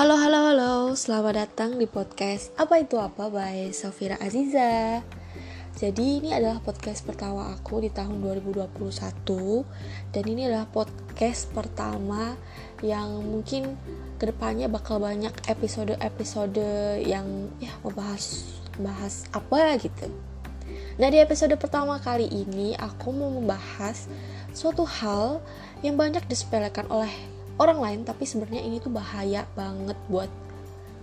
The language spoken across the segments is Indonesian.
Halo, halo, halo, selamat datang di podcast Apa Itu Apa by Safira Aziza. Jadi ini adalah podcast pertama aku di tahun 2021 Dan ini adalah podcast pertama yang mungkin ke depannya bakal banyak episode-episode yang ya membahas bahas apa gitu. Nah di episode pertama kali ini aku mau membahas suatu hal yang banyak disepelekan oleh orang lain tapi sebenarnya ini tuh bahaya banget buat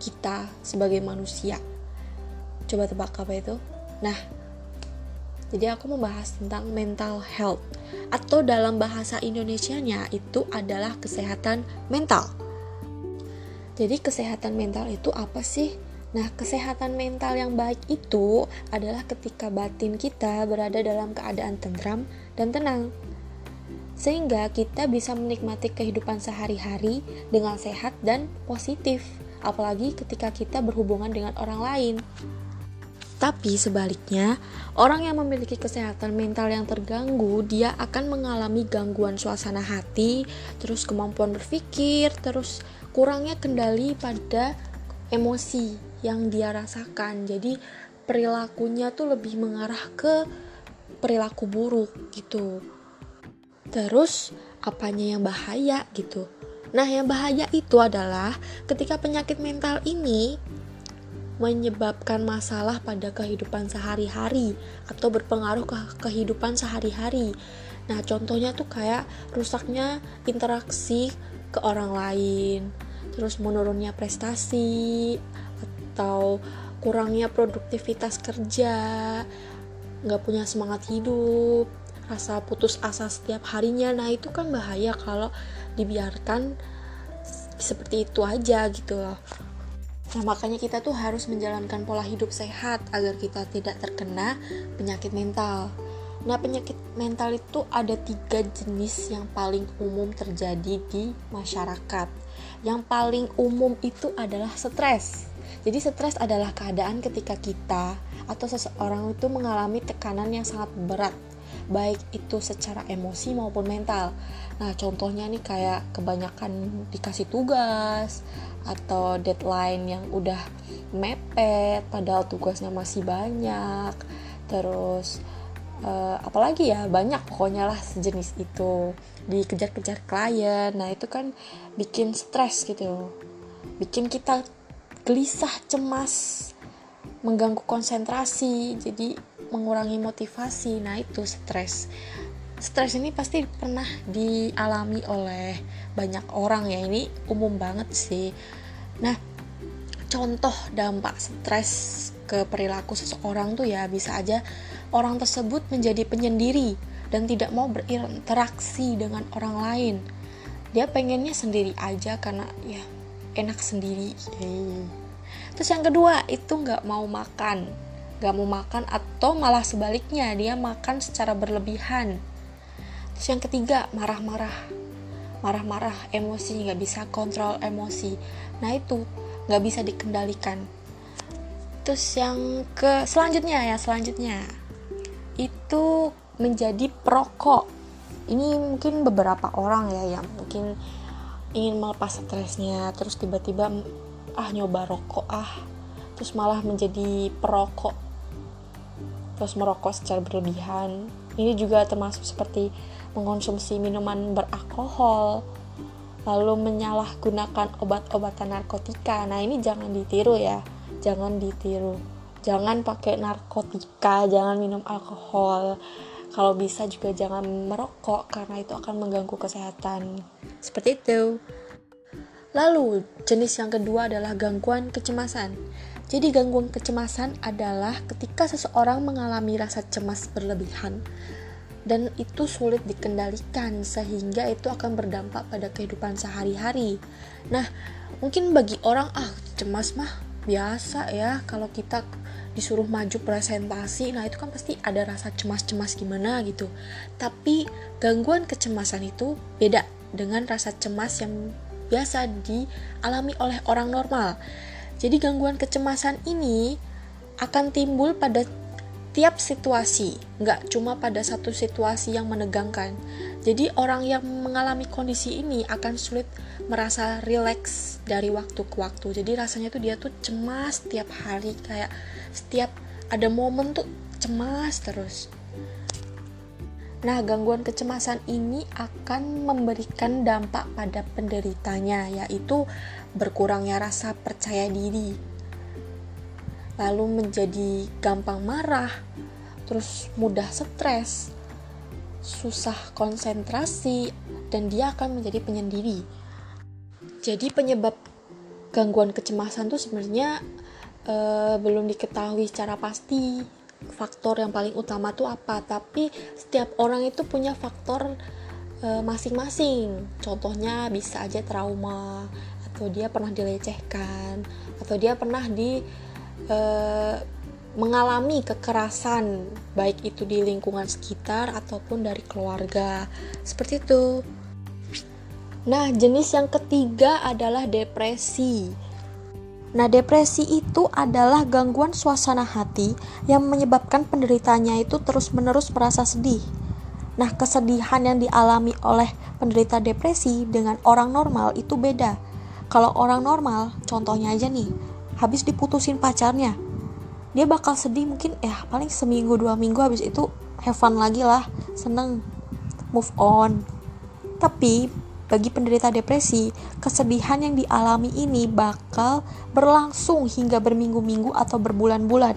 kita sebagai manusia. Coba tebak apa itu? Nah jadi aku membahas tentang mental health. Atau dalam bahasa Indonesianya itu adalah kesehatan mental. Jadi kesehatan mental itu apa sih? Nah, kesehatan mental yang baik itu adalah ketika batin kita berada dalam keadaan tentram dan tenang sehingga kita bisa menikmati kehidupan sehari-hari dengan sehat dan positif, apalagi ketika kita berhubungan dengan orang lain. Tapi sebaliknya, orang yang memiliki kesehatan mental yang terganggu, dia akan mengalami gangguan suasana hati, terus kemampuan berpikir, terus kurangnya kendali pada emosi yang dia rasakan. Jadi perilakunya tuh lebih mengarah ke perilaku buruk gitu. Terus apanya yang bahaya gitu? Nah, yang bahaya itu adalah ketika penyakit mental ini menyebabkan masalah pada kehidupan sehari-hari atau berpengaruh ke kehidupan sehari-hari. Nah, contohnya tuh kayak rusaknya interaksi ke orang lain, terus menurunnya prestasi atau kurangnya produktivitas kerja, nggak punya semangat hidup, rasa putus asa setiap harinya. Nah itu kan bahaya kalau dibiarkan seperti itu aja gitu loh. Nah makanya kita tuh harus menjalankan pola hidup sehat agar kita tidak terkena penyakit mental. Nah penyakit mental itu ada tiga jenis yang paling umum terjadi di masyarakat. Yang paling umum itu adalah stres. Jadi stres adalah keadaan ketika kita atau seseorang itu mengalami tekanan yang sangat berat baik itu secara emosi maupun mental. Nah, contohnya nih kayak kebanyakan dikasih tugas atau deadline yang udah mepet padahal tugasnya masih banyak. Terus uh, apalagi ya banyak pokoknya lah sejenis itu dikejar-kejar klien. Nah, itu kan bikin stres gitu. Bikin kita gelisah, cemas, mengganggu konsentrasi. Jadi mengurangi motivasi nah itu stres. Stres ini pasti pernah dialami oleh banyak orang ya ini umum banget sih. Nah contoh dampak stres ke perilaku seseorang tuh ya bisa aja orang tersebut menjadi penyendiri dan tidak mau berinteraksi dengan orang lain. Dia pengennya sendiri aja karena ya enak sendiri. Terus yang kedua itu nggak mau makan gak mau makan atau malah sebaliknya dia makan secara berlebihan. Terus yang ketiga marah-marah. Marah-marah emosi nggak bisa kontrol emosi. Nah itu nggak bisa dikendalikan. Terus yang ke selanjutnya ya selanjutnya. Itu menjadi perokok. Ini mungkin beberapa orang ya yang mungkin ingin melepas stresnya terus tiba-tiba ah nyoba rokok ah. Terus malah menjadi perokok terus merokok secara berlebihan. Ini juga termasuk seperti mengonsumsi minuman beralkohol, lalu menyalahgunakan obat-obatan narkotika. Nah, ini jangan ditiru ya. Jangan ditiru. Jangan pakai narkotika, jangan minum alkohol. Kalau bisa juga jangan merokok karena itu akan mengganggu kesehatan. Seperti itu. Lalu, jenis yang kedua adalah gangguan kecemasan. Jadi gangguan kecemasan adalah ketika seseorang mengalami rasa cemas berlebihan dan itu sulit dikendalikan sehingga itu akan berdampak pada kehidupan sehari-hari. Nah, mungkin bagi orang ah cemas mah biasa ya kalau kita disuruh maju presentasi, nah itu kan pasti ada rasa cemas-cemas gimana gitu. Tapi gangguan kecemasan itu beda dengan rasa cemas yang biasa dialami oleh orang normal. Jadi gangguan kecemasan ini akan timbul pada tiap situasi, nggak cuma pada satu situasi yang menegangkan. Jadi orang yang mengalami kondisi ini akan sulit merasa rileks dari waktu ke waktu. Jadi rasanya tuh dia tuh cemas setiap hari kayak setiap ada momen tuh cemas terus. Nah, gangguan kecemasan ini akan memberikan dampak pada penderitanya, yaitu berkurangnya rasa percaya diri, lalu menjadi gampang marah, terus mudah stres, susah konsentrasi, dan dia akan menjadi penyendiri. Jadi penyebab gangguan kecemasan itu sebenarnya e, belum diketahui secara pasti faktor yang paling utama tuh apa? Tapi setiap orang itu punya faktor eh, masing-masing. E, contohnya bisa aja trauma atau dia pernah dilecehkan atau dia pernah di e, mengalami kekerasan baik itu di lingkungan sekitar ataupun dari keluarga. Seperti itu. Nah jenis yang ketiga adalah depresi Nah, depresi itu adalah gangguan suasana hati yang menyebabkan penderitanya itu terus-menerus merasa sedih. Nah, kesedihan yang dialami oleh penderita depresi dengan orang normal itu beda. Kalau orang normal, contohnya aja nih, habis diputusin pacarnya, dia bakal sedih mungkin eh paling seminggu dua minggu habis itu have fun lagi lah, seneng, move on. Tapi bagi penderita depresi, kesedihan yang dialami ini bakal berlangsung hingga berminggu-minggu atau berbulan-bulan.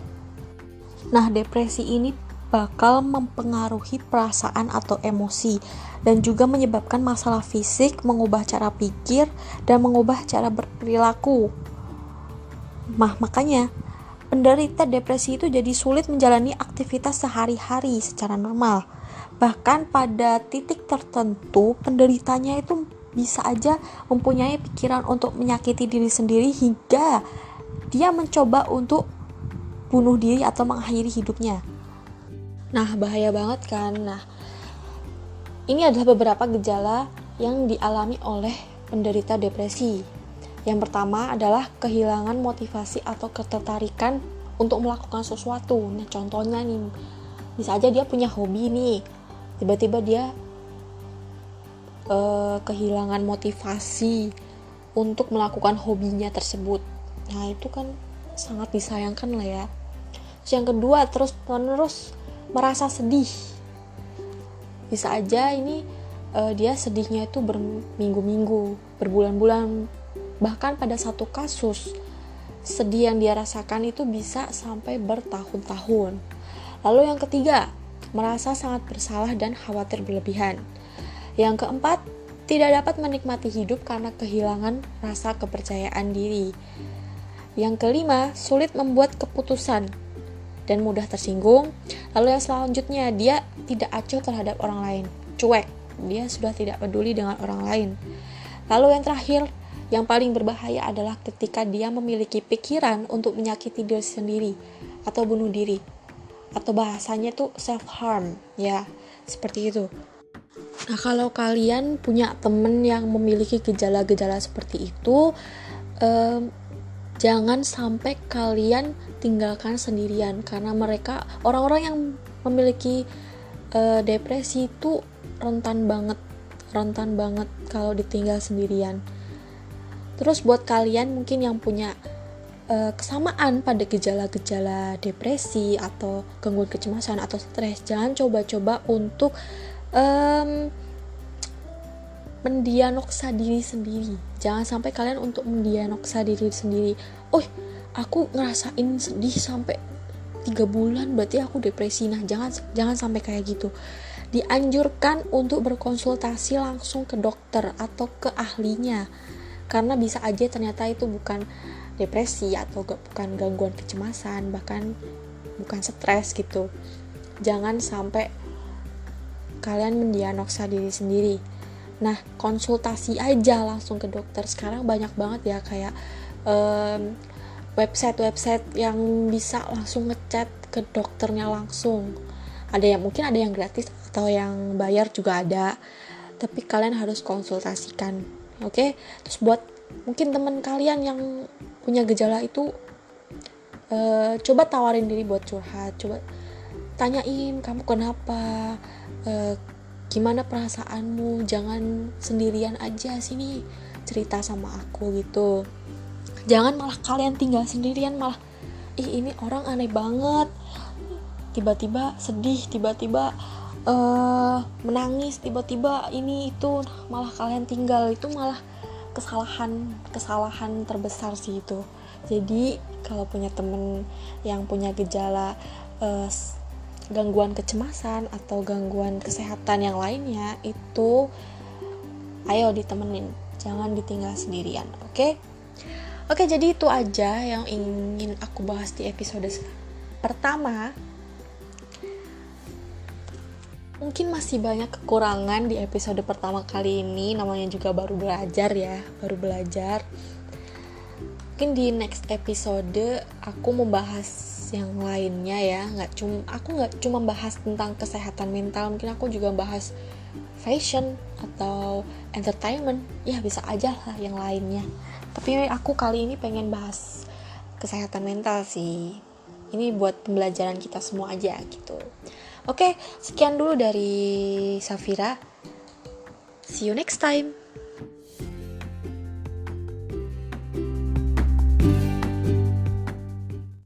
Nah, depresi ini bakal mempengaruhi perasaan atau emosi dan juga menyebabkan masalah fisik, mengubah cara pikir, dan mengubah cara berperilaku. Nah, makanya penderita depresi itu jadi sulit menjalani aktivitas sehari-hari secara normal Bahkan pada titik tertentu penderitanya itu bisa aja mempunyai pikiran untuk menyakiti diri sendiri hingga dia mencoba untuk bunuh diri atau mengakhiri hidupnya. Nah, bahaya banget kan? Nah, ini adalah beberapa gejala yang dialami oleh penderita depresi. Yang pertama adalah kehilangan motivasi atau ketertarikan untuk melakukan sesuatu. Nah, contohnya nih, bisa aja dia punya hobi nih, tiba-tiba dia uh, kehilangan motivasi untuk melakukan hobinya tersebut. Nah itu kan sangat disayangkan lah ya. Terus yang kedua terus menerus merasa sedih. Bisa aja ini uh, dia sedihnya itu berminggu-minggu berbulan-bulan. Bahkan pada satu kasus sedih yang dia rasakan itu bisa sampai bertahun-tahun lalu yang ketiga merasa sangat bersalah dan khawatir berlebihan. Yang keempat, tidak dapat menikmati hidup karena kehilangan rasa kepercayaan diri. Yang kelima, sulit membuat keputusan dan mudah tersinggung. Lalu yang selanjutnya, dia tidak acuh terhadap orang lain, cuek. Dia sudah tidak peduli dengan orang lain. Lalu yang terakhir, yang paling berbahaya adalah ketika dia memiliki pikiran untuk menyakiti diri sendiri atau bunuh diri atau bahasanya tuh self harm ya. Seperti itu. Nah kalau kalian punya temen yang memiliki gejala-gejala seperti itu um, jangan sampai kalian tinggalkan sendirian. Karena mereka orang-orang yang memiliki uh, depresi itu rentan banget rentan banget kalau ditinggal sendirian. Terus buat kalian mungkin yang punya uh, kesamaan pada gejala-gejala depresi atau gangguan kecemasan atau stres jangan coba-coba untuk um, mendiagnosa diri sendiri. Jangan sampai kalian untuk mendiagnosa diri sendiri. Oh aku ngerasain sedih sampai tiga bulan berarti aku depresi. Nah jangan jangan sampai kayak gitu. Dianjurkan untuk berkonsultasi langsung ke dokter atau ke ahlinya karena bisa aja ternyata itu bukan depresi atau bukan gangguan kecemasan bahkan bukan stres gitu. Jangan sampai kalian mendiagnosa diri sendiri. Nah konsultasi aja langsung ke dokter. Sekarang banyak banget ya kayak um, website-website yang bisa langsung ngechat ke dokternya langsung. Ada yang mungkin ada yang gratis atau yang bayar juga ada. Tapi kalian harus konsultasikan oke? Okay? terus buat mungkin teman kalian yang punya gejala itu uh, coba tawarin diri buat curhat coba tanyain kamu kenapa? Uh, gimana perasaanmu? Jangan sendirian aja sini cerita sama aku gitu. Jangan malah kalian tinggal sendirian malah ih ini orang aneh banget. Tiba-tiba sedih tiba-tiba uh, menangis tiba-tiba ini itu malah kalian tinggal itu malah kesalahan kesalahan terbesar sih itu. Jadi kalau punya temen yang punya gejala uh, gangguan kecemasan atau gangguan kesehatan yang lainnya itu ayo ditemenin. Jangan ditinggal sendirian oke? Okay? oke okay, jadi itu aja yang ingin aku bahas di episode pertama mungkin masih banyak kekurangan di episode pertama kali ini. Namanya juga baru belajar ya baru belajar. Mungkin di next episode aku membahas yang lainnya ya. Nggak cuma aku nggak cuma bahas tentang kesehatan mental mungkin aku juga bahas fashion atau entertainment. Ya bisa aja lah yang lainnya. Tapi aku kali ini pengen bahas kesehatan mental sih. Ini buat pembelajaran kita semua aja gitu Oke, sekian dulu dari Safira. See you next time.